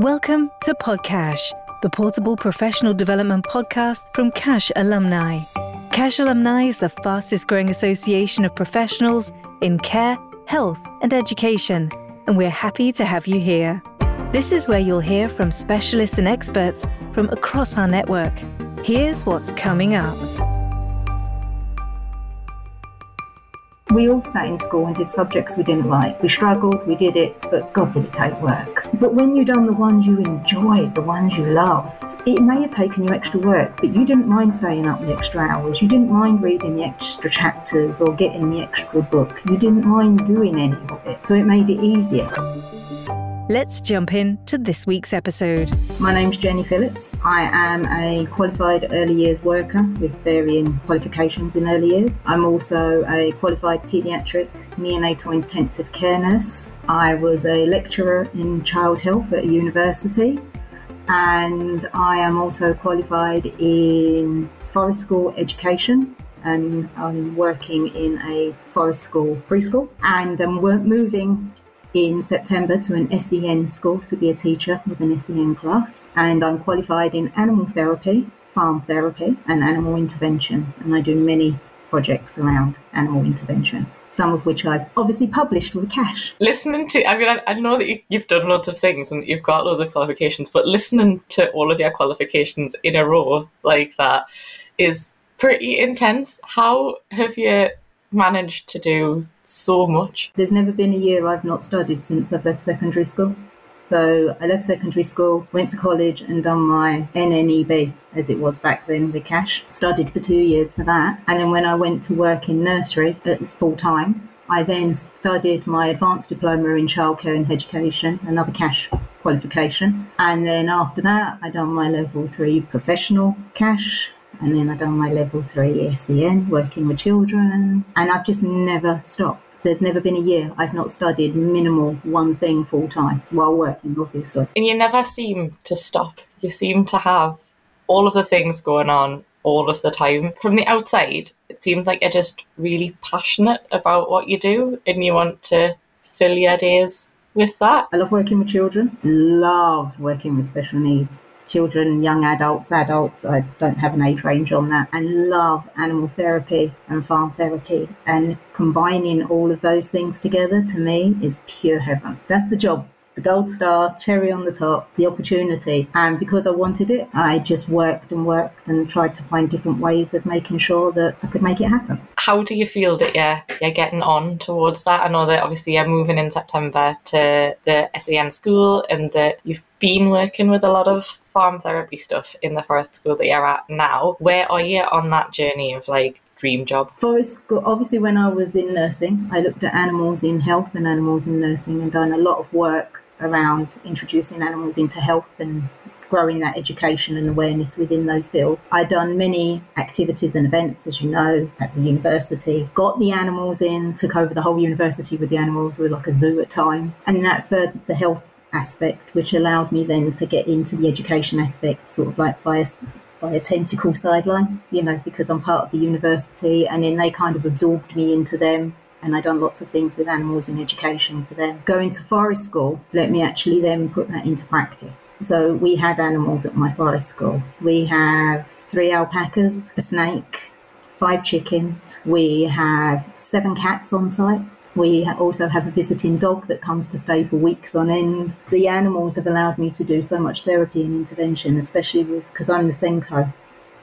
Welcome to POD-CACHE, the portable professional development podcast from CACHE Alumni. CACHE Alumni is the fastest growing association of professionals in care, health, and education, and we're happy to have you here. This is where you'll hear from specialists and experts from across our network. Here's what's coming up. We all sat in school and did subjects we didn't like. We struggled, we did it, but God did it take work. But when you done the ones you enjoyed, the ones you loved, it may have taken you extra work, but you didn't mind staying up the extra hours. You didn't mind reading the extra chapters or getting the extra book. You didn't mind doing any of it. So it made it easier. Let's jump in to this week's episode. My name's Jenny Phillips. I am a qualified early years worker with varying qualifications in early years. I'm also a qualified paediatric neonatal intensive care nurse. I was a lecturer in child health at a university and I am also qualified in forest school education and I'm working in a forest school preschool and I'm moving in September to an SEN school to be a teacher with an SEN class. And I'm qualified in animal therapy, farm therapy, and animal interventions. And I do many projects around animal interventions, some of which I've obviously published with CACHE. Listening to, I mean, I, I know that you, you've done lots of things and you've got loads of qualifications, but listening to all of your qualifications in a row like that is pretty intense. How have you managed to do so much. There's never been a year I've not studied since I've left secondary school. So I left secondary school, went to college and done my NNEB, as it was back then with CACHE. Studied for two years for that. And then when I went to work in nursery, it was full time. I then studied my advanced diploma in childcare and education, another CACHE qualification. And then after that, I done my level three professional CACHE and then I've done my level three SEN, working with children, and I've just never stopped. There's never been a year I've not studied minimal one thing full time while working, obviously. And you never seem to stop. You seem to have all of the things going on all of the time. From the outside, it seems like you're just really passionate about what you do and you want to fill your days with that. I love working with children, love working with special needs children, young adults, adults. I don't have an age range on that. And love animal therapy and farm therapy. And combining all of those things together to me is pure heaven. That's the job the gold star, cherry on the top, the opportunity. And because I wanted it, I just worked and worked and tried to find different ways of making sure that I could make it happen. How do you feel that you're, you're getting on towards that? I know that obviously you're moving in September to the SEN school and that you've been working with a lot of farm therapy stuff in the forest school that you're at now. Where are you on that journey of like dream job? Forest school, obviously, when I was in nursing, I looked at animals in health and animals in nursing and done a lot of work around introducing animals into health and growing that education and awareness within those fields. I'd done many activities and events, as you know, at the university, got the animals in, took over the whole university with the animals, we were like a zoo at times, and that furthered the health aspect, which allowed me then to get into the education aspect, sort of like by a, by a tentacle sideline, you know, because I'm part of the university, and then they kind of absorbed me into them and I'd done lots of things with animals in education for them. Going to forest school let me actually then put that into practice. So we had animals at my forest school. We have three alpacas, a snake, five chickens. We have seven cats on site. We also have a visiting dog that comes to stay for weeks on end. The animals have allowed me to do so much therapy and intervention, especially because I'm the SENCO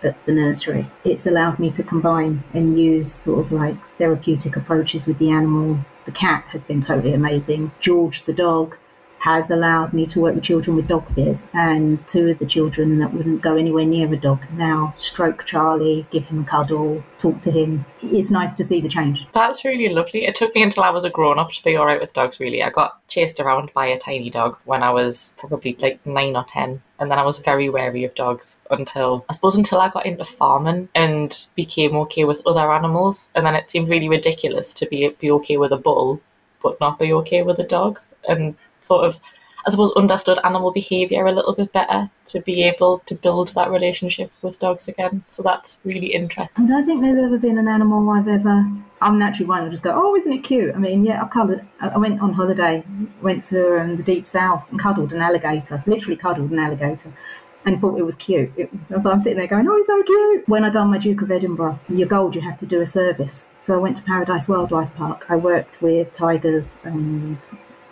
at the nursery. It's allowed me to combine and use sort of like therapeutic approaches with the animals. The cat has been totally amazing. George the dog has allowed me to work with children with dog fears. And two of the children that wouldn't go anywhere near a dog now stroke Charlie, give him a cuddle, talk to him. It's nice to see the change. That's really lovely. It took me until I was a grown up to be all right with dogs, really. I got chased around by a tiny dog when I was probably like nine or 10. And then I was very wary of dogs until, I suppose, until I got into farming and became okay with other animals. And then it seemed really ridiculous to be, be okay with a bull, but not be okay with a dog. And sort of I suppose, understood animal behaviour a little bit better to be able to build that relationship with dogs again. So that's really interesting. And I don't think there's ever been an animal I've ever. I'm naturally one to just go, oh, isn't it cute? I mean, yeah, I've cuddled. I went on holiday, went to um, the deep south and cuddled an alligator, literally cuddled an alligator and thought it was cute. It, so I'm sitting there going, oh, he's so cute. When I done my Duke of Edinburgh, your gold, you have to do a service. So I went to Paradise Wildlife Park. I worked with tigers and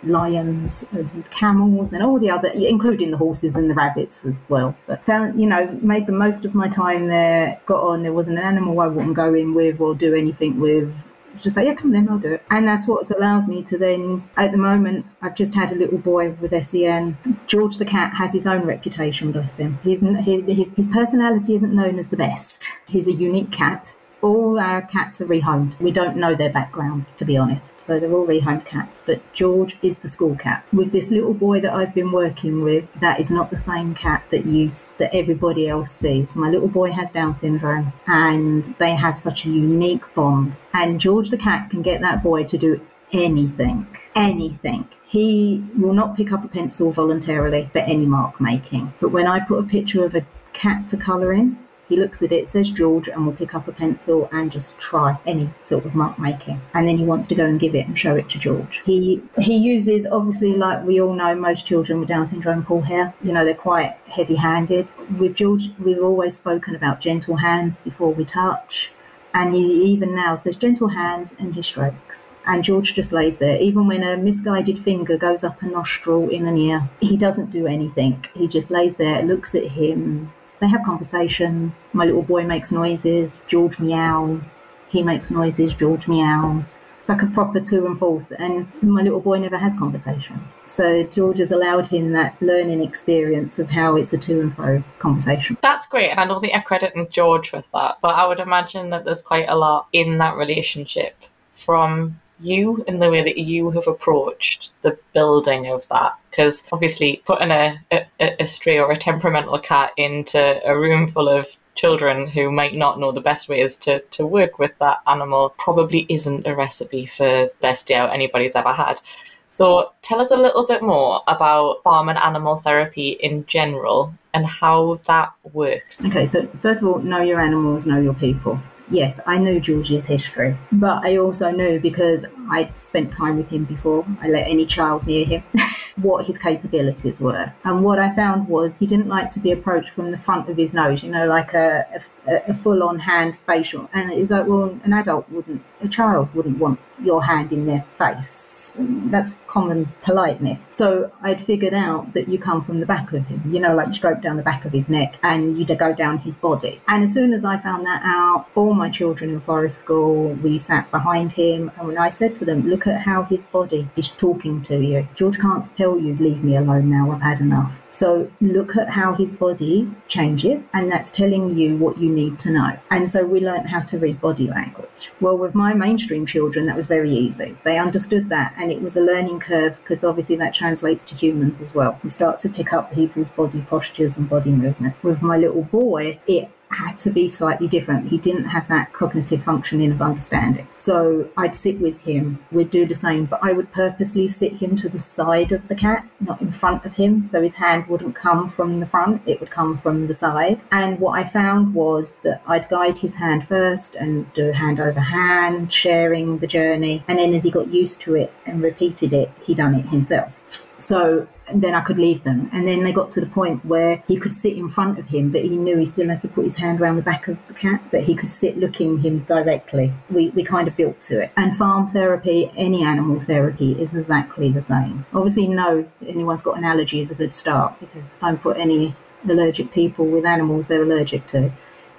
lions and camels and all the other, including the horses and the rabbits as well. But found, you know, made the most of my time there. Got on. There wasn't an animal I wouldn't go in with or do anything with just like, yeah, come then, I'll do it. And that's what's allowed me to then, at the moment, I've just had a little boy with SEN. George the cat has his own reputation, bless him. He's, his, his personality isn't known as the best. He's a unique cat all our cats are rehomed. We don't know their backgrounds, to be honest. So they're all rehomed cats. But George is the school cat. With this little boy that I've been working with, that is not the same cat that you that everybody else sees. My little boy has Down syndrome, and they have such a unique bond. And George the cat can get that boy to do anything, anything. He will not pick up a pencil voluntarily for any mark making. But when I put a picture of a cat to colour in, he looks at it, says George, and will pick up a pencil and just try any sort of mark making. And then he wants to go and give it and show it to George. He he uses obviously like we all know most children with Down syndrome pull hair. You know, they're quite heavy handed. With George we've always spoken about gentle hands before we touch. And he even now says gentle hands and he strokes. And George just lays there. Even when a misguided finger goes up a nostril in an ear, he doesn't do anything. He just lays there, looks at him, they have conversations. My little boy makes noises, George meows. He makes noises, George meows. It's like a proper to and forth. And my little boy never has conversations. So George has allowed him that learning experience of how it's a to and fro conversation. That's great. And I think I'm crediting George with that, but I would imagine that there's quite a lot in that relationship from you in the way that you have approached the building of that because obviously putting a, a, a stray or a temperamental cat into a room full of children who might not know the best ways to, to work with that animal probably isn't a recipe for best day out anybody's ever had. So tell us a little bit more about farm and animal therapy in general and how that works. Okay, so first of all, know your animals, know your people yes, I know George's history, but I also know because I'd spent time with him before, I let any child near him, what his capabilities were. And what I found was he didn't like to be approached from the front of his nose, you know, like a, a, a full on hand facial. And it's like, well, an adult wouldn't, a child wouldn't want your hand in their face that's common politeness. So I'd figured out that you come from the back of him, you know, like you stroke down the back of his neck and you go down his body. And as soon as I found that out, all my children in forest school, we sat behind him and when I said to them, look at how his body is talking to you. George can't tell you, leave me alone now, I've had enough. So look at how his body changes, and that's telling you what you need to know. And so we learned how to read body language. Well, with my mainstream children, that was very easy. They understood that, and it was a learning curve because obviously that translates to humans as well. We start to pick up people's body postures and body movements. With my little boy, it had to be slightly different. He didn't have that cognitive functioning of understanding. So I'd sit with him, we'd do the same, but I would purposely sit him to the side of the cat, not in front of him. So his hand wouldn't come from the front, it would come from the side. And what I found was that I'd guide his hand first and do hand over hand, sharing the journey. And then as he got used to it and repeated it, he done it himself. So then I could leave them. And then they got to the point where he could sit in front of him, but he knew he still had to put his hand around the back of the cat, but he could sit looking him directly. We, we kind of built to it. And farm therapy, any animal therapy, is exactly the same. Obviously, no, anyone's got an allergy is a good start because don't put any allergic people with animals they're allergic to.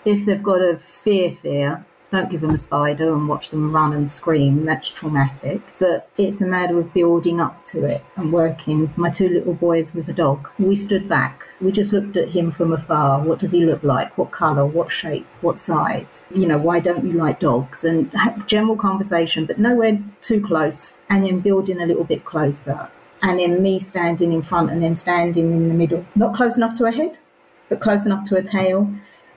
If they've got a fear fear, don't give them a spider and watch them run and scream. That's traumatic. But it's a matter of building up to it and working. My two little boys with a dog, we stood back. We just looked at him from afar. What does he look like? What colour? What shape? What size? You know, why don't you like dogs? And general conversation, but nowhere too close. And then building a little bit closer. And then me standing in front and then standing in the middle. Not close enough to a head, but close enough to a tail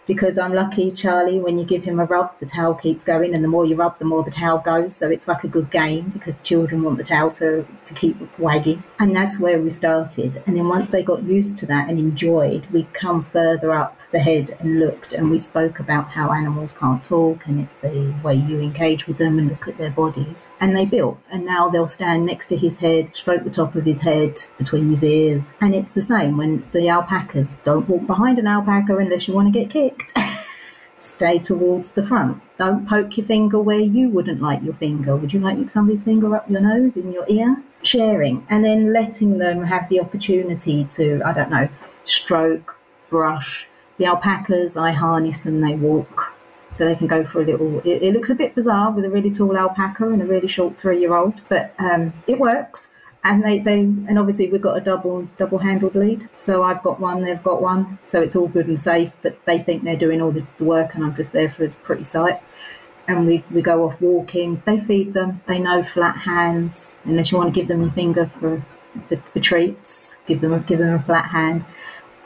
because I'm lucky, Charlie, when you give him a rub, the towel keeps going, and the more you rub, the more the towel goes. So it's like a good game because the children want the towel to, to keep wagging. And that's where we started. And then once they got used to that and enjoyed, we come further up the head and looked and we spoke about how animals can't talk and it's the way you engage with them and look at their bodies. And they built. And now they'll stand next to his head, stroke the top of his head, between his ears. And it's the same when the alpacas don't walk behind an alpaca unless you want to get kicked. Stay towards the front. Don't poke your finger where you wouldn't like your finger. Would you like somebody's finger up your nose, in your ear? Sharing and then letting them have the opportunity to, I don't know, stroke, brush. The alpacas, I harness and they walk. So they can go for a little. It, it, looks a bit bizarre with a really tall alpaca and a really short three-year-old, but um, it works. And they, they and obviously we've got a double double handled lead so i've got one they've got one. So it's all good and safe but they think they're doing all the, the work and i'm just there for a pretty sight. And we, we go off walking. They feed them. They know flat hands. Unless you want to give them your finger for for, for treats give them a, give them a flat hand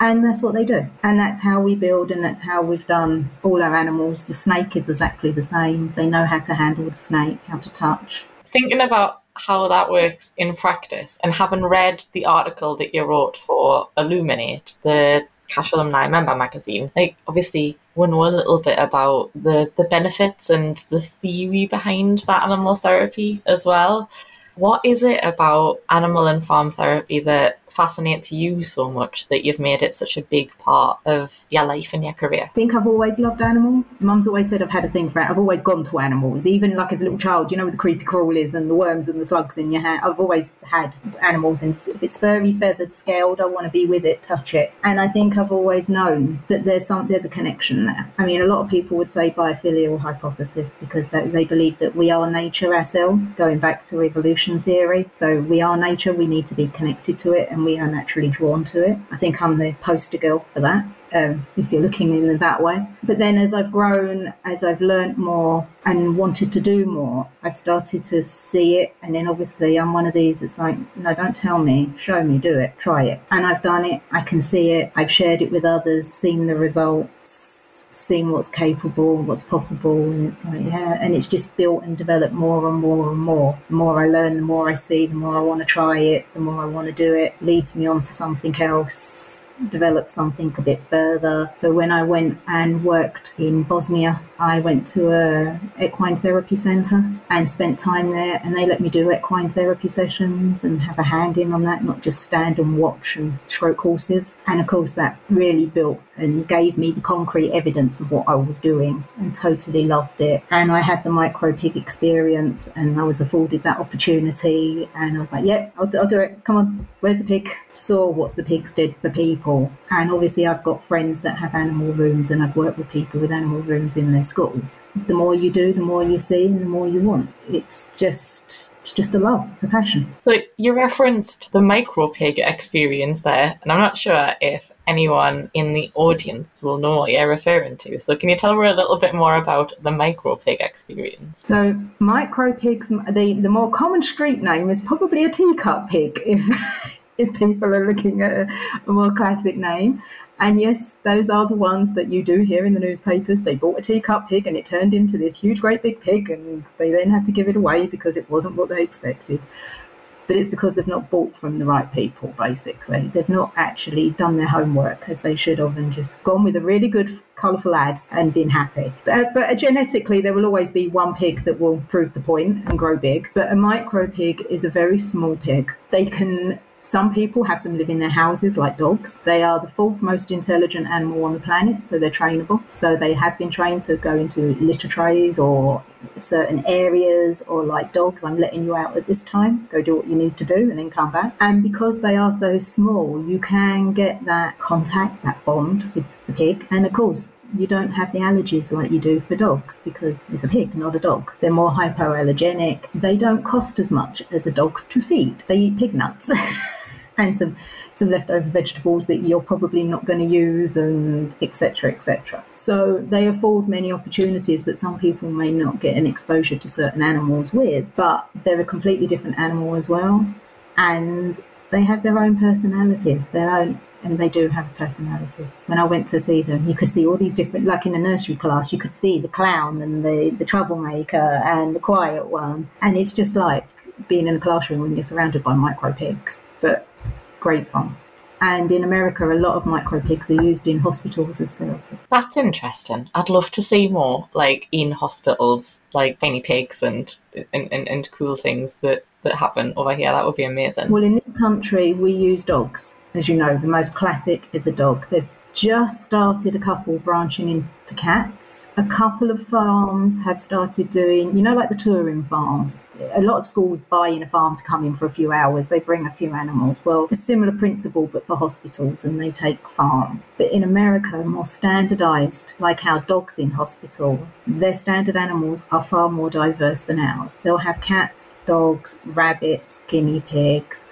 and that's what they do. And that's how we build and that's how we've done all our animals. The snake is exactly the same. They know how to handle the snake how to touch. Thinking about how that works in practice and having read the article that you wrote for Illuminate, the CACHE Alumni member magazine, like obviously we know a little bit about the, the benefits and the theory behind that animal therapy as well. What is it about animal and farm therapy that fascinates you so much that you've made it such a big part of your life and your career? I think I've always loved animals. Mum's always said I've had a thing for it. I've always gone to animals, even like as a little child, you know, with the creepy crawlies and the worms and the slugs in your hand. I've always had animals, and if it's furry, feathered, scaled, I want to be with it, touch it. And I think I've always known that there's some there's a connection there. I mean, a lot of people would say biophilia hypothesis because they, they believe that we are nature ourselves, going back to evolution theory. So we are nature, we need to be connected to it, and we are naturally drawn to it. I think I'm the poster girl for that. Um, if you're looking in that way. But then as I've grown, as I've learnt more and wanted to do more, I've started to see it. And then obviously I'm one of these, it's like, no, don't tell me, show me, do it, try it. And I've done it, I can see it, I've shared it with others, seen the results seeing what's capable, what's possible, and it's like yeah, and it's just built and developed more and more and more. The more I learn, the more I see, the more I want to try it, the more I want to do it. Leads me on to something else, develop something a bit further. So when I went and worked in Bosnia, I went to a equine therapy centre and spent time there, and they let me do equine therapy sessions and have a hand in on that, not just stand and watch and stroke horses. And of course, that really built and gave me the concrete evidence of what I was doing, and totally loved it. And I had the micro pig experience, and I was afforded that opportunity, and I was like, "Yep, yeah, I'll, I'll do it. Come on, where's the pig?" Saw what the pigs did for people, and obviously, I've got friends that have animal rooms, and I've worked with people with animal rooms in their schools. The more you do, the more you see, and the more you want. It's just it's just a love, it's a passion. So you referenced the micro pig experience there, and I'm not sure if anyone in the audience will know what you're referring to. So can you tell me a little bit more about the micro pig experience? So micro pigs, the, the more common street name is probably a teacup pig if if people are looking at a, more classic name. And yes, those are the ones that you do hear in the newspapers. They bought a teacup pig and it turned into this huge, great big pig, and they then have to give it away because it wasn't what they expected. But it's because they've not bought from the right people, basically. They've not actually done their homework as they should have and just gone with a really good, colourful ad and been happy. But, uh, but uh, genetically, there will always be one pig that will prove the point and grow big. But a micro pig is a very small pig. They can some people have them live in their houses like dogs. They are the fourth most intelligent animal on the planet, so they're trainable. So they have been trained to go into litter trays or certain areas, or like dogs, I'm letting you out at this time, go do what you need to do, and then come back. And because they are so small, you can get that contact, that bond with the pig. And of course, you don't have the allergies like you do for dogs because it's a pig, not a dog. They're more hypoallergenic. They don't cost as much as a dog to feed. They eat pig nuts. and some some leftover vegetables that you're probably not going to use and etc etc so they afford many opportunities that some people may not get an exposure to certain animals with but they're a completely different animal as well and they have their own personalities their own and they do have personalities. When I went to see them, you could see all these different, like in a nursery class, you could see the clown and the, the troublemaker and the quiet one. And it's just like being in a classroom when you're surrounded by micro pigs, but it's great fun. And in America, a lot of micro pigs are used in hospitals as therapy. That's interesting. I'd love to see more, like in hospitals, like tiny pigs and and, and, and cool things that, that happen over here. That would be amazing. Well, in this country, we use dogs. As you know, the most classic is a dog. They've just started a couple branching into cats. A couple of farms have started doing, you know, like the touring farms. A lot of schools buy in a farm to come in for a few hours. They bring a few animals. Well, a similar principle, but for hospitals, and they take farms. But in America, more standardized, like our dogs in hospitals, their standard animals are far more diverse than ours. They'll have cats, dogs, rabbits, guinea pigs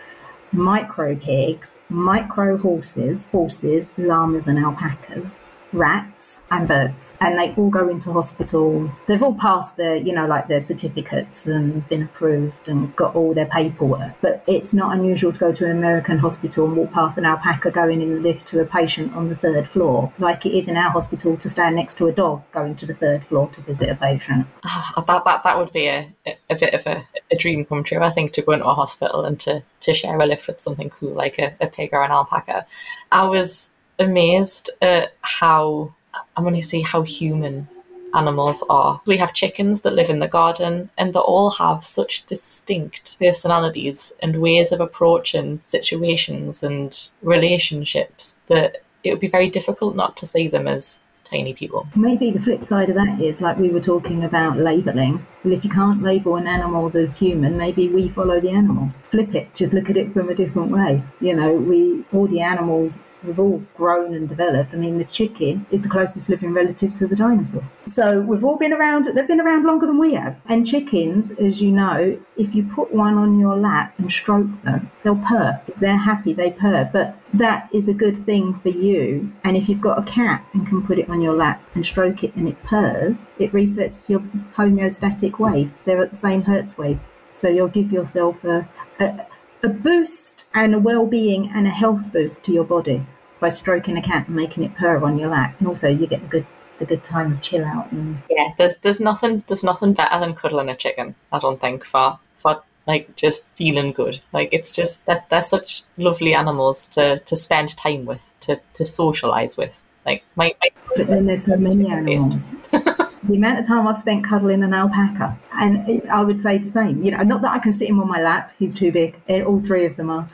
micro pigs, micro horses, horses, llamas, and alpacas, rats, and birds. And they all go into hospitals. They've all passed their, you know, like their certificates and been approved and got all their paperwork. But it's not unusual to go to an American hospital and walk past an alpaca going in the lift to a patient on the third floor, like it is in our hospital to stand next to a dog going to the third floor to visit a patient. Oh, that, that, that would be a, a bit of a, a dream come true, I think, to go into a hospital and to, to share a lift with something cool like a, a pig or an alpaca. I was amazed at how I'm going to say how human animals are. We have chickens that live in the garden and they all have such distinct personalities and ways of approaching situations and relationships that it would be very difficult not to see them as tiny people. Maybe the flip side of that is like we were talking about labeling. Well, if you can't label an animal as human, maybe we follow the animals. Flip it, just look at it from a different way. You know, we all the animals we've all grown and developed. I mean, the chicken is the closest living relative to the dinosaur. So we've all been around, they've been around longer than we have. And chickens, as you know, if you put one on your lap and stroke them, they'll purr. If they're happy, they purr. But that is a good thing for you. And if you've got a cat and can put it on your lap and stroke it and it purrs, it resets your homeostatic wave. They're at the same Hertz wave. So you'll give yourself a, a a boost and a well-being and a health boost to your body by stroking a cat and making it purr on your lap, and also you get the good the good time of chill out. And... Yeah, there's there's nothing there's nothing better than cuddling a chicken. I don't think for for like just feeling good. Like it's just that they're such lovely animals to to spend time with, to to socialize with. Like my, my but then there's so many animals. the amount of time I've spent cuddling an alpaca, and I would say the same. You know, not that I can sit him on my lap; he's too big. Eh, all three of them are.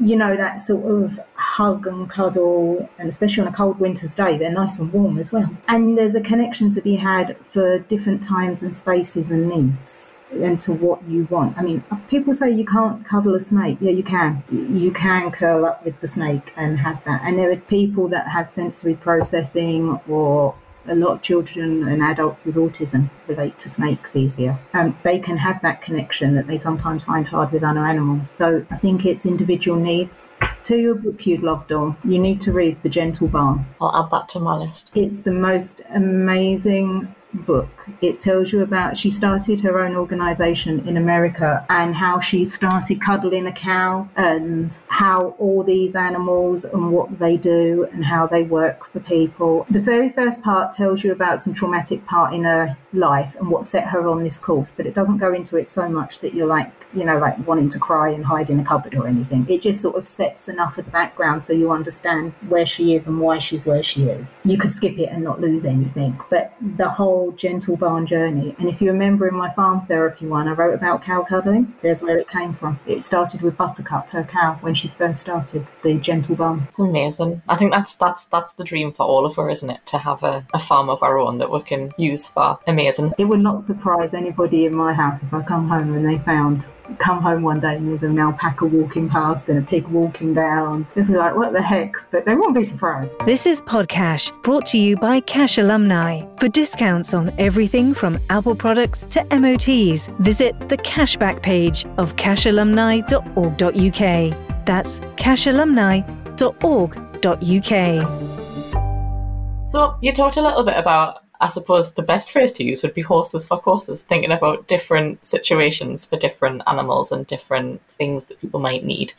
You know, that sort of hug and cuddle, and especially on a cold winter's day, they're nice and warm as well. And there's a connection to be had for different times and spaces and needs and to what you want. I mean, people say you can't cuddle a snake. Yeah, you can. You can curl up with the snake and have that. And there are people that have sensory processing or a lot of children and adults with autism relate to snakes easier. Um, they can have that connection that they sometimes find hard with other animals. So I think it's individual needs. To your book you'd love, Dawn, you need to read The Gentle Barn. I'll add that to my list. It's the most amazing book. It tells you about she started her own organization in America and how she started cuddling a cow and how all these animals and what they do and how they work for people. The very first part tells you about some traumatic part in her life and what set her on this course, but it doesn't go into it so much that you're like, you know, like wanting to cry and hide in a cupboard or anything. It just sort of sets enough of the background so you understand where she is and why she's where she is. You could skip it and not lose anything, but the whole gentle barn journey. And if you remember in my farm therapy one, I wrote about cow cuddling. There's where it came from. It started with Buttercup, her cow, when she first started the gentle barn. It's amazing. I think that's that's that's the dream for all of her, isn't it? To have a, a farm of our own that we can use for amazing. It would not surprise anybody in my house if I come home and they found come home one day and there's an alpaca walking past and a pig walking down. They'll be like, what the heck? But they won't be surprised. This is POD-CACHE, brought to you by CACHE Alumni. For discounts on everything from Apple products to MOTs, visit the cashback page of cachealumni.org.uk. That's cachealumni.org.uk. So you talked a little bit about I suppose the best phrase to use would be horses for courses, thinking about different situations for different animals and different things that people might need.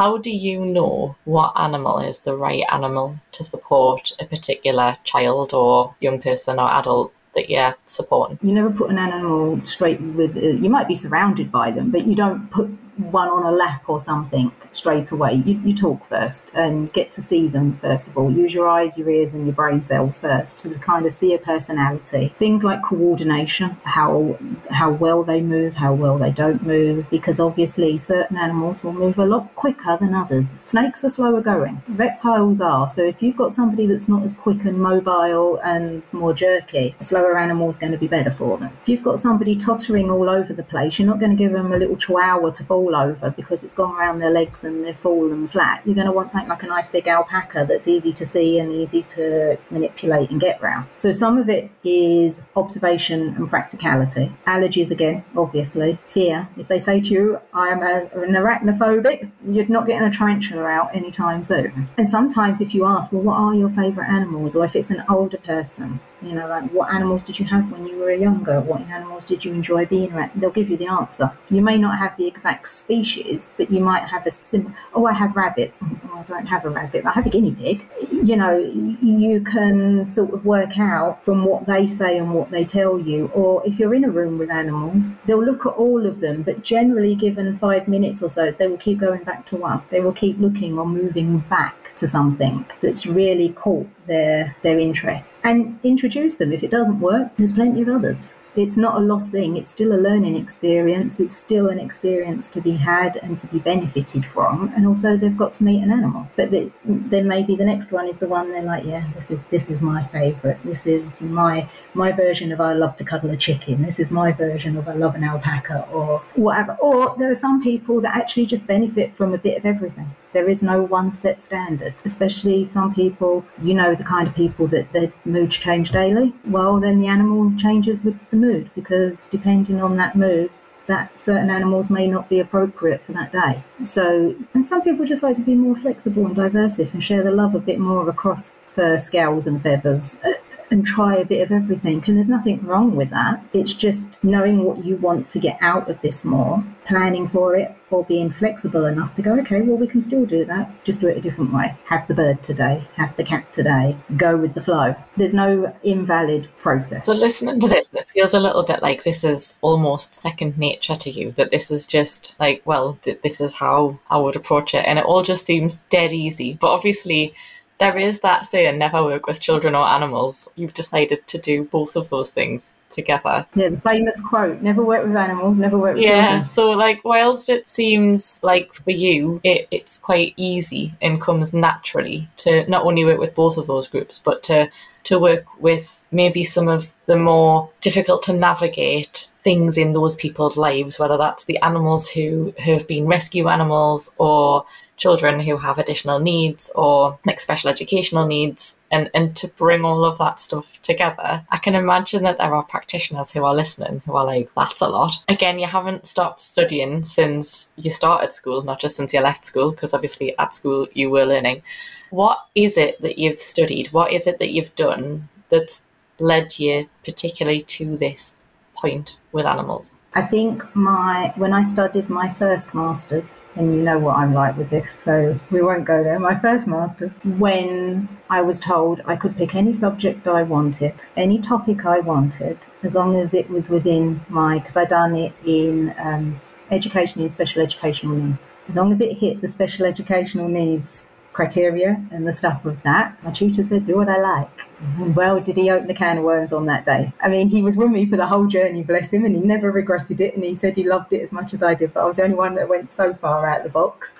how do you know what animal is the right animal to support a particular child or young person or adult that you're supporting? You never put an animal straight with, uh, you might be surrounded by them, but you don't put one on a lap or something straight away. You, you talk first and get to see them first of all. Use your eyes, your ears, and your brain cells first to kind of see a personality. Things like coordination, how how well they move, how well they don't move, because obviously certain animals will move a lot quicker than others. Snakes are slower going. Reptiles are. So if you've got somebody that's not as quick and mobile and more jerky, a slower animal is going to be better for them. If you've got somebody tottering all over the place, you're not going to give them a little chihuahua to fall fall over because it's gone around their legs and they've fallen flat, you're going to want something like a nice big alpaca that's easy to see and easy to manipulate and get round. So some of it is observation and practicality. Allergies again, obviously. Fear. If they say to you, I'm a, an arachnophobic, you're not getting a tarantula out anytime soon. And sometimes if you ask, well, what are your favourite animals? Or if it's an older person, you know, like what animals did you have when you were younger? What animals did you enjoy being around? They'll give you the answer. You may not have the exact species, but you might have a sim. Oh, I have rabbits. Oh, I don't have a rabbit. I have a guinea pig. You know, you can sort of work out from what they say and what they tell you. Or if you're in a room with animals, they'll look at all of them, but generally, given five minutes or so, they will keep going back to one. They will keep looking or moving back to something that's really caught their their interest and introduce them. If it doesn't work, there's plenty of others. It's not a lost thing. It's still a learning experience. It's still an experience to be had and to be benefited from. And also, they've got to meet an animal. But then maybe the next one is the one they're like, yeah, this is this is my favourite. This is my my version of I love to cuddle a chicken. This is my version of I love an alpaca or whatever. Or there are some people that actually just benefit from a bit of everything. There is no one set standard, especially some people, you know, the kind of people that their moods change daily. Well, then the animal changes with the mood because depending on that mood, that certain animals may not be appropriate for that day. So, and some people just like to be more flexible and diverse and share the love a bit more across fur, scales, and feathers and try a bit of everything. And there's nothing wrong with that. It's just knowing what you want to get out of this more, planning for it, or being flexible enough to go, okay, well, we can still do that, just do it a different way. Have the bird today, have the cat today, go with the flow. There's no invalid process. So, listening to this, it feels a little bit like this is almost second nature to you, that this is just like, well, th- this is how I would approach it. And it all just seems dead easy. But obviously, there is that saying, never work with children or animals. You've decided to do both of those things together. Yeah, the famous quote, never work with animals, never work with yeah, children. so like whilst it seems like for you it, it's quite easy and comes naturally to not only work with both of those groups, but to to work with maybe some of the more difficult to navigate things in those people's lives, whether that's the animals who have been rescue animals or children who have additional needs or like special educational needs and, and to bring all of that stuff together. I can imagine that there are practitioners who are listening who are like, that's a lot. Again, you haven't stopped studying since you started school, not just since you left school, because obviously at school you were learning. What is it that you've studied? What is it that you've done that's led you particularly to this point with animals? I think my when I studied my first masters, and you know what I'm like with this, so we won't go there. My first masters, when I was told I could pick any subject I wanted, any topic I wanted, as long as it was within my because I done it in um, education in special educational needs. As long as it hit the special educational needs criteria and the stuff of that. My tutor said, do what I like. Well, did he open a can of worms on that day? I mean, he was with me for the whole journey, bless him, and he never regretted it. And he said he loved it as much as I did, but I was the only one that went so far out the box.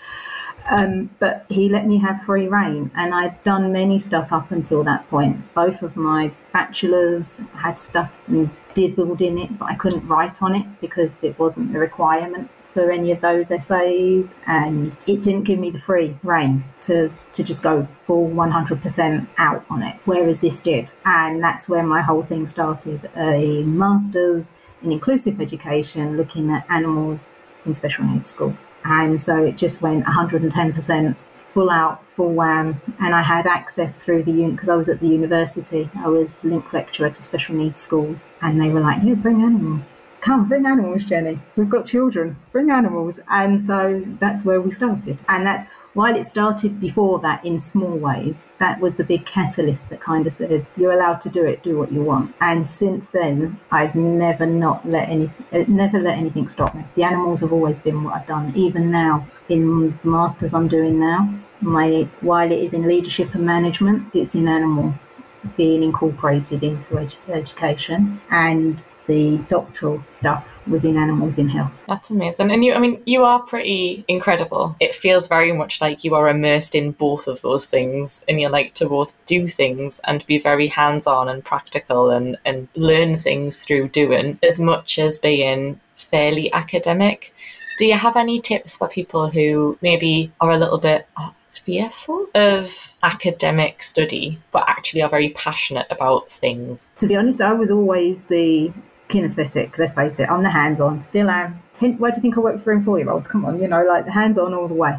Um, but he let me have free reign, and I'd done many stuff up until that point. Both of my bachelors had stuff and dibbled in it, but I couldn't write on it because it wasn't the requirement for any of those essays, and it didn't give me the free reign to to just go full 100% out on it. Whereas this did, and that's where my whole thing started. A master's in inclusive education, looking at animals in special needs schools, and so it just went 110% full out, full wham, and I had access through the unit because I was at the university. I was link lecturer to special needs schools, and they were like, "Yeah, bring animals." Come, bring animals, Jenny. We've got children, bring animals. And so that's where we started. And that's while it started before that in small ways, that was the big catalyst that kind of said, you're allowed to do it, do what you want. And since then, I've never not let any, uh, never let anything stop me. The animals have always been what I've done. Even now, in the masters I'm doing now, my while it is in leadership and management, it's in animals being incorporated into edu- education and the doctoral stuff was in animals in health. That's amazing. And you, I mean, you are pretty incredible. It feels very much like you are immersed in both of those things and you like to both do things and be very hands on and practical and, and learn things through doing as much as being fairly academic. Do you have any tips for people who maybe are a little bit uh, fearful of academic study, but actually are very passionate about things? To be honest, I was always the kinesthetic, let's face it. I'm the hands on, still am. Where do you think I work for in four year olds? Come on, you know, like the hands on all the way.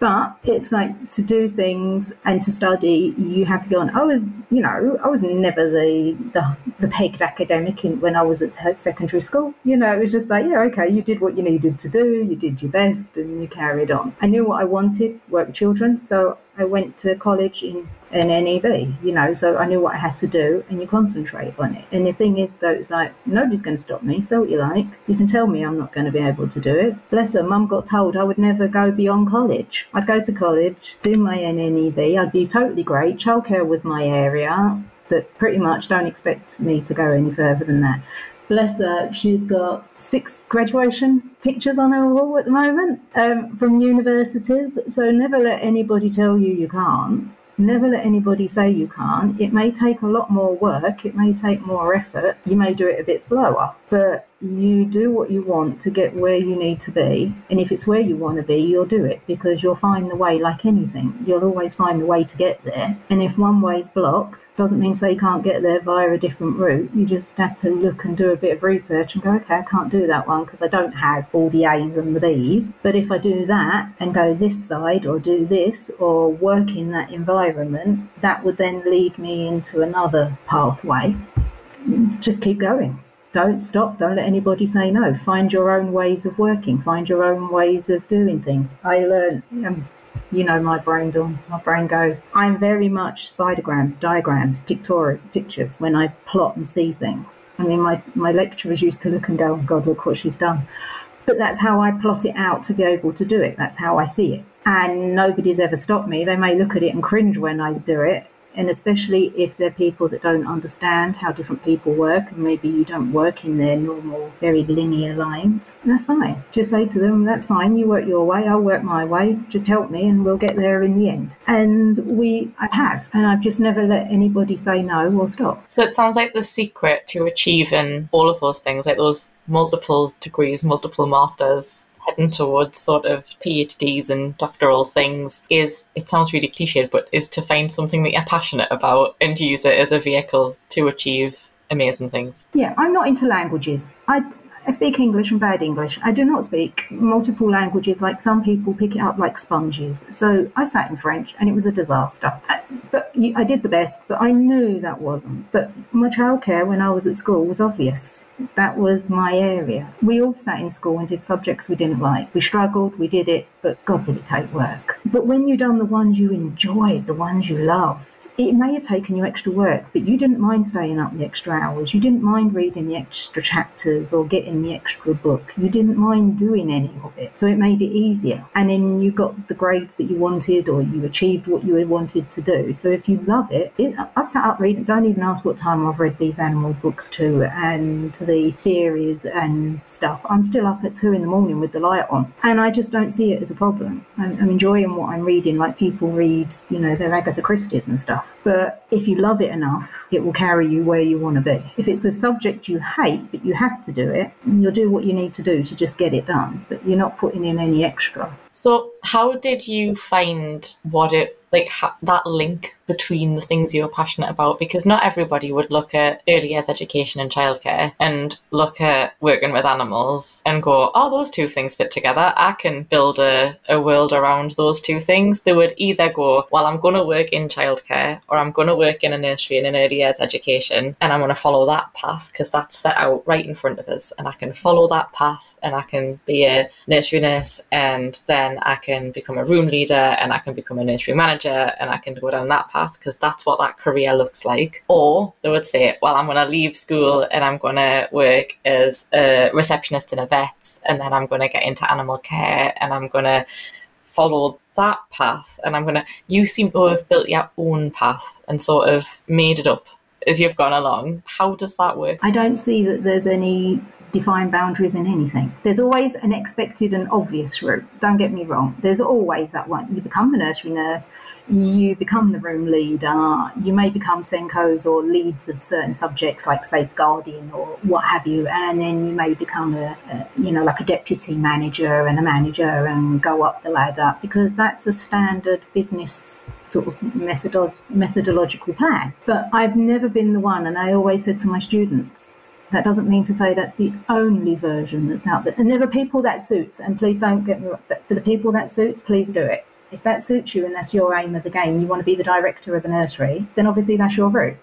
But it's like to do things and to study, you have to go on. I was, you know, I was never the the, the pegged academic in, when I was at secondary school. You know, it was just like, yeah, okay, you did what you needed to do, you did your best, and you carried on. I knew what I wanted, work with children, so I went to college in an NEB, you know, so I knew what I had to do and you concentrate on it. And the thing is, though, it's like nobody's going to stop me. so what you like. You can tell me I'm not going to be able to do it. Bless her, mum got told I would never go beyond college. I'd go to college, do my NNEB, I'd be totally great. Childcare was my area, that pretty much don't expect me to go any further than that bless her, she's got six graduation pictures on her wall at the moment um, from universities. So never let anybody tell you you can't. Never let anybody say you can't. It may take a lot more work, it may take more effort, you may do it a bit slower, but you do what you want to get where you need to be. And if it's where you want to be, you'll do it because you'll find the way like anything. You'll always find the way to get there. And if one way's blocked, doesn't mean say you can't get there via a different route. You just have to look and do a bit of research and go, okay, I can't do that one because I don't have all the A's and the B's. But if I do that and go this side or do this or work in that environment, that would then lead me into another pathway. Just keep going don't stop. Don't let anybody say no. Find your own ways of working. Find your own ways of doing things. I learned, um, you know, my brain, Dawn, my brain goes. I'm very much spidergrams, diagrams, pictorial pictures when I plot and see things. I mean, my, my lecturers used to look and go, oh God, look what she's done. But that's how I plot it out to be able to do it. That's how I see it. And nobody's ever stopped me. They may look at it and cringe when I do it, and especially if they're people that don't understand how different people work and maybe you don't work in their normal very linear lines that's fine. Just say to them that's fine you work your way i'll work my way just help me and we'll get there in the end. And we i have and i've just never let anybody say no or stop. So it sounds like the secret to achieving all of those things like those multiple degrees multiple masters heading towards sort of PhDs and doctoral things is, it sounds really cliched, but is to find something that you're passionate about and to use it as a vehicle to achieve amazing things. Yeah, I'm not into languages. I I speak English and bad English. I do not speak multiple languages like some people pick it up like sponges. So I sat in French and it was a disaster. Uh, but I did the best, but I knew that wasn't. But my childcare when I was at school was obvious. That was my area. We all sat in school and did subjects we didn't like. We struggled, we did it, but God, did it take work. But when you'd done the ones you enjoyed, the ones you loved, it may have taken you extra work, but you didn't mind staying up the extra hours. You didn't mind reading the extra chapters or getting the extra book. You didn't mind doing any of it. So it made it easier. And then you got the grades that you wanted or you achieved what you wanted to do. So if you love it, it I've sat up reading, don't even ask what time I've read these animal books to and the theories and stuff. I'm still up at two in the morning with the light on. And I just don't see it as a problem. I'm, I'm enjoying what I'm reading, like people read, you know, their Agatha Christie's and stuff. But if you love it enough, it will carry you where you want to be. If it's a subject you hate, but you have to do it, you'll do what you need to do to just get it done. But you're not putting in any extra. So, how did you find what it like ha- that link between the things you're passionate about because not everybody would look at early years education and childcare and look at working with animals and go, oh, those two things fit together. I can build a, a world around those two things. They would either go, well, I'm going to work in childcare or I'm going to work in a nursery and an early years education and I'm going to follow that path because that's set out right in front of us and I can follow that path and I can be a nursery nurse and then I can become a room leader and I can become a nursery manager and I can go down that path because that's what that career looks like. Or they would say, well, I'm going to leave school and I'm going to work as a receptionist in a vet and then I'm going to get into animal care and I'm going to follow that path and I'm going to, you seem to have built your own path and sort of made it up as you've gone along. How does that work? I don't see that there's any define boundaries in anything. There's always an expected and obvious route. Don't get me wrong. There's always that one. You become the nursery nurse, you become the room leader, you may become SENCOs or leads of certain subjects like safeguarding or what have you, and then you may become a, a you know, like a deputy manager and a manager and go up the ladder because that's a standard business sort of methodological plan. But I've never been the one, and I always said to my students, that doesn't mean to say that's the only version that's out there. And there are people that suits, and please don't get me wrong, but for the people that suits, please do it if that suits you and that's your aim of the game, you want to be the director of the nursery, then obviously that's your route.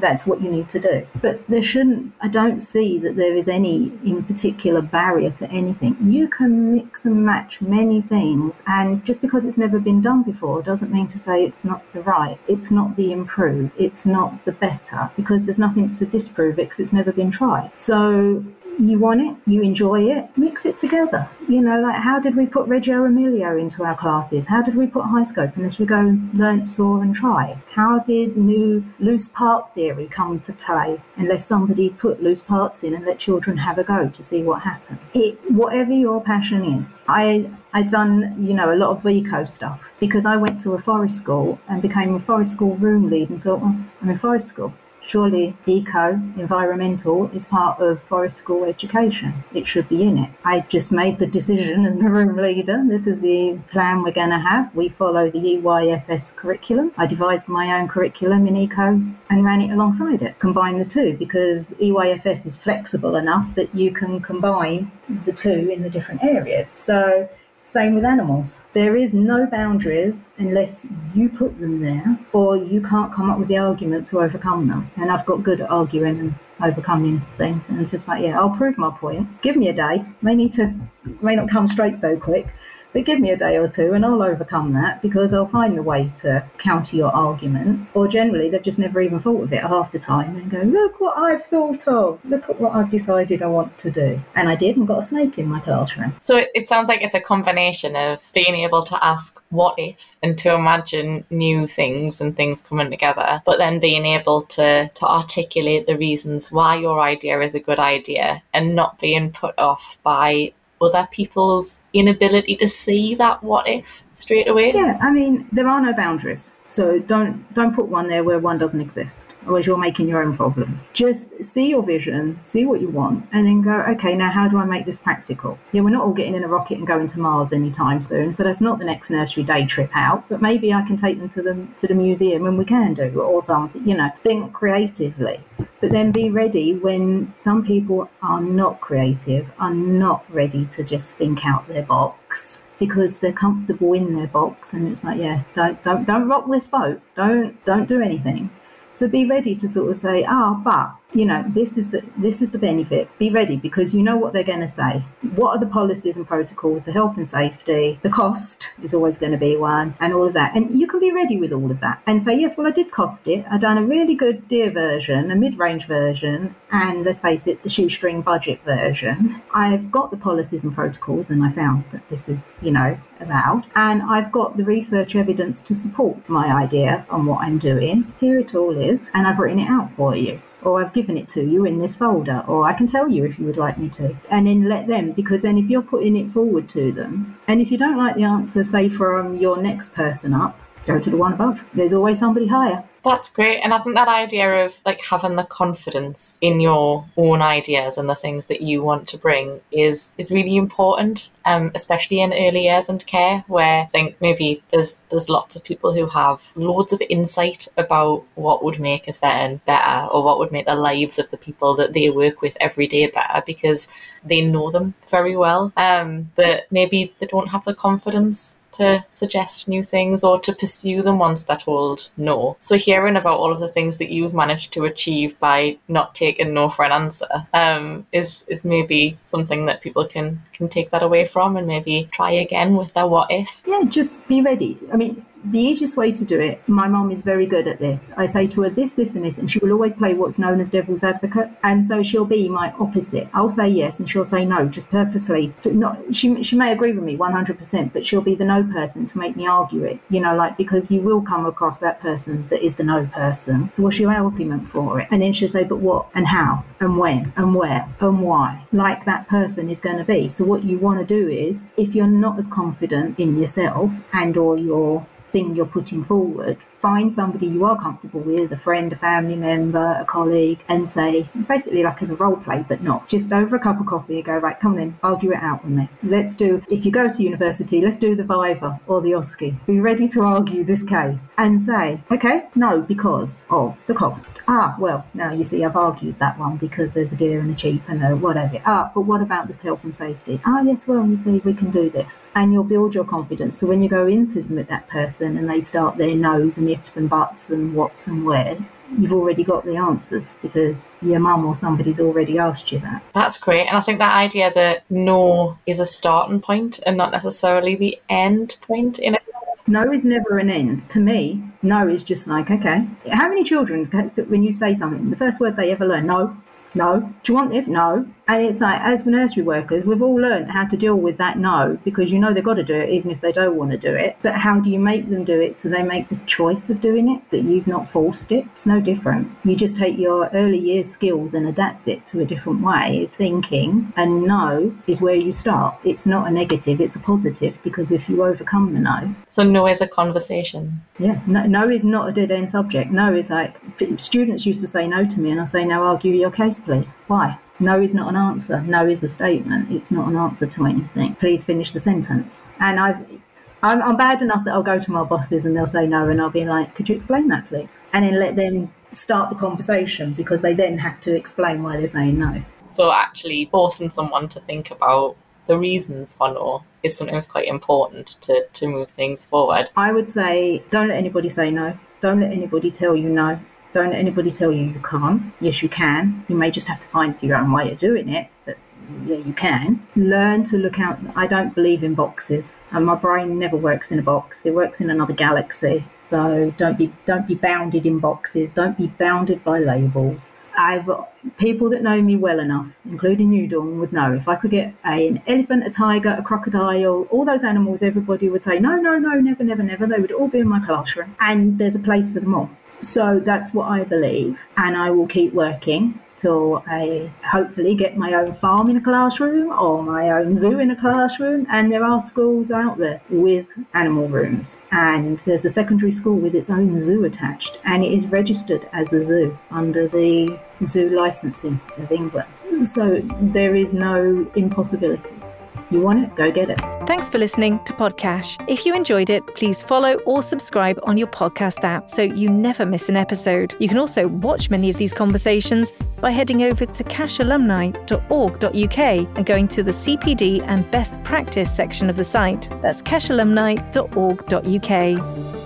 That's what you need to do. But there shouldn't, I don't see that there is any in particular barrier to anything. You can mix and match many things, and just because it's never been done before doesn't mean to say it's not the right, it's not the improved, it's not the better, because there's nothing to disprove it because it's never been tried. So you want it, you enjoy it, mix it together. You know, like how did we put Reggio Emilia into our classes? How did we put HighScope unless we go and learn, saw and try? How did new loose part theory come to play unless somebody put loose parts in and let children have a go to see what happened? It, whatever your passion is. I I've done, you know, a lot of eco stuff because I went to a forest school and became a forest school room lead and thought, well, I'm in forest school surely eco, environmental, is part of forest school education. It should be in it. I just made the decision as the room leader. This is the plan we're going to have. We follow the EYFS curriculum. I devised my own curriculum in eco and ran it alongside it. Combine the two because EYFS is flexible enough that you can combine the two in the different areas. So same with animals. There is no boundaries unless you put them there or you can't come up with the argument to overcome them. And I've got good at arguing and overcoming things. And it's just like, yeah, I'll prove my point. Give me a day. May need to, may not come straight so quick, but give me a day or two and I'll overcome that because I'll find the way to counter your argument. Or generally, they've just never even thought of it half the time and go, look what I've thought of. Look at what I've decided I want to do. And I did and got a snake in my classroom. So it, it sounds like it's a combination of being able to ask what if and to imagine new things and things coming together, but then being able to, to articulate the reasons why your idea is a good idea and not being put off by other people's inability to see that what if straight away. Yeah, I mean, there are no boundaries. So don't don't put one there where one doesn't exist, otherwise you're making your own problem. Just see your vision, see what you want, and then go. Okay, now how do I make this practical? Yeah, we're not all getting in a rocket and going to Mars anytime soon, so that's not the next nursery day trip out. But maybe I can take them to the to the museum, and we can do or something. You know, think creatively, but then be ready when some people are not creative, are not ready to just think out their box because they're comfortable in their box and it's like yeah don't don't don't rock this boat. Don't don't do anything. So be ready to sort of say ah oh, but you know this is the this is the benefit. Be ready because you know what they're going to say. What are the policies and protocols the health and safety the cost is always going to be one and all of that. And you can be ready with all of that and say yes well i did cost it. I done a really good dear version a mid-range version and let's face it the shoestring budget version. I've got the policies and protocols and i found that this is you know allowed. And i've got the research evidence to support my idea on what i'm doing. Here it all is and i've written it out for you or I've given it to you in this folder, or I can tell you if you would like me to. And then let them, because then if you're putting it forward to them, and if you don't like the answer, say from your next person up, go to the one above. There's always somebody higher. That's great. And I think that idea of like having the confidence in your own ideas and the things that you want to bring is is really important, um, especially in early years and care where I think maybe there's there's lots of people who have loads of insight about what would make a setting better or what would make the lives of the people that they work with every day better because they know them very well. Um, but maybe they don't have the confidence to suggest new things or to pursue them once they're told no. So hearing about all of the things that you've managed to achieve by not taking no for an answer um, is is maybe something that people can can take that away from and maybe try again with their what if. Yeah, just be ready. I mean, the easiest way to do it, my mom is very good at this. I say to her this, this, and this, and she will always play what's known as devil's advocate. And so she'll be my opposite. I'll say yes, and she'll say no, just purposely. Not she, she may agree with me 100%, but she'll be the no person to make me argue it. You know, like because you will come across that person that is the no person. So what's your argument for it? And then she'll say, but what and how and when and where and why? Like that person is going to be. So what you want to do is, if you're not as confident in yourself and or your thing you're putting forward, find somebody you are comfortable with, a friend, a family member, a colleague, and say, basically like as a role play, but not just over a cup of coffee go, right, come then, argue it out with me. Let's do, if you go to university, let's do the Viva or the OSCE. Be ready to argue this case and say, okay, no, because of the cost. Ah, well, now you see, I've argued that one because there's a dear and a cheap and a whatever. Ah, but what about this health and safety? Ah, yes, well, you see, we can do this. And you'll build your confidence. So when you go into them with that person and they start their nose and ifs and buts and whats and wheres, you've already got the answers because your mum or somebody's already asked you that. That's great. And I think that idea that no is a starting point and not necessarily the end point in it. No is never an end. To me, no is just like, okay. How many children, when you say something, the first word they ever learn, no, no. Do you want this? No. And it's like, as nursery workers, we've all learned how to deal with that no because you know they've got to do it even if they don't want to do it. But how do you make them do it so they make the choice of doing it, that you've not forced it? It's no different. You just take your early years skills and adapt it to a different way of thinking. And no is where you start. It's not a negative, it's a positive because if you overcome the no. So, no is a conversation. Yeah. No, no is not a dead end subject. No is like, students used to say no to me, and I say, now argue your case, please. Why? No is not an answer. No is a statement. It's not an answer to anything. Please finish the sentence. And I've, I'm, I'm bad enough that I'll go to my bosses and they'll say no, and I'll be like, could you explain that, please? And then let them start the conversation because they then have to explain why they're saying no. So actually forcing someone to think about the reasons for no is sometimes quite important to, to move things forward. I would say don't let anybody say no. Don't let anybody tell you no. Don't let anybody tell you you can't. Yes, you can. You may just have to find your own way of doing it, but yeah, you can. Learn to look out. I don't believe in boxes, and my brain never works in a box. It works in another galaxy. So don't be don't be bounded in boxes. Don't be bounded by labels. I've people that know me well enough, including you, Dawn, would know if I could get a, an elephant, a tiger, a crocodile, all those animals, everybody would say no, no, no, never, never, never. They would all be in my classroom, and there's a place for them all. So that's what I believe, and I will keep working till I hopefully get my own farm in a classroom or my own zoo in a classroom. And there are schools out there with animal rooms, and there's a secondary school with its own zoo attached, and it is registered as a zoo under the zoo licensing of England. So there is no impossibilities. You want it? Go get it. Thanks for listening to POD-CACHE. If you enjoyed it, please follow or subscribe on your podcast app so you never miss an episode. You can also watch many of these conversations by heading over to cachealumni.org.uk and going to the CPD and best practice section of the site. That's cachealumni.org.uk.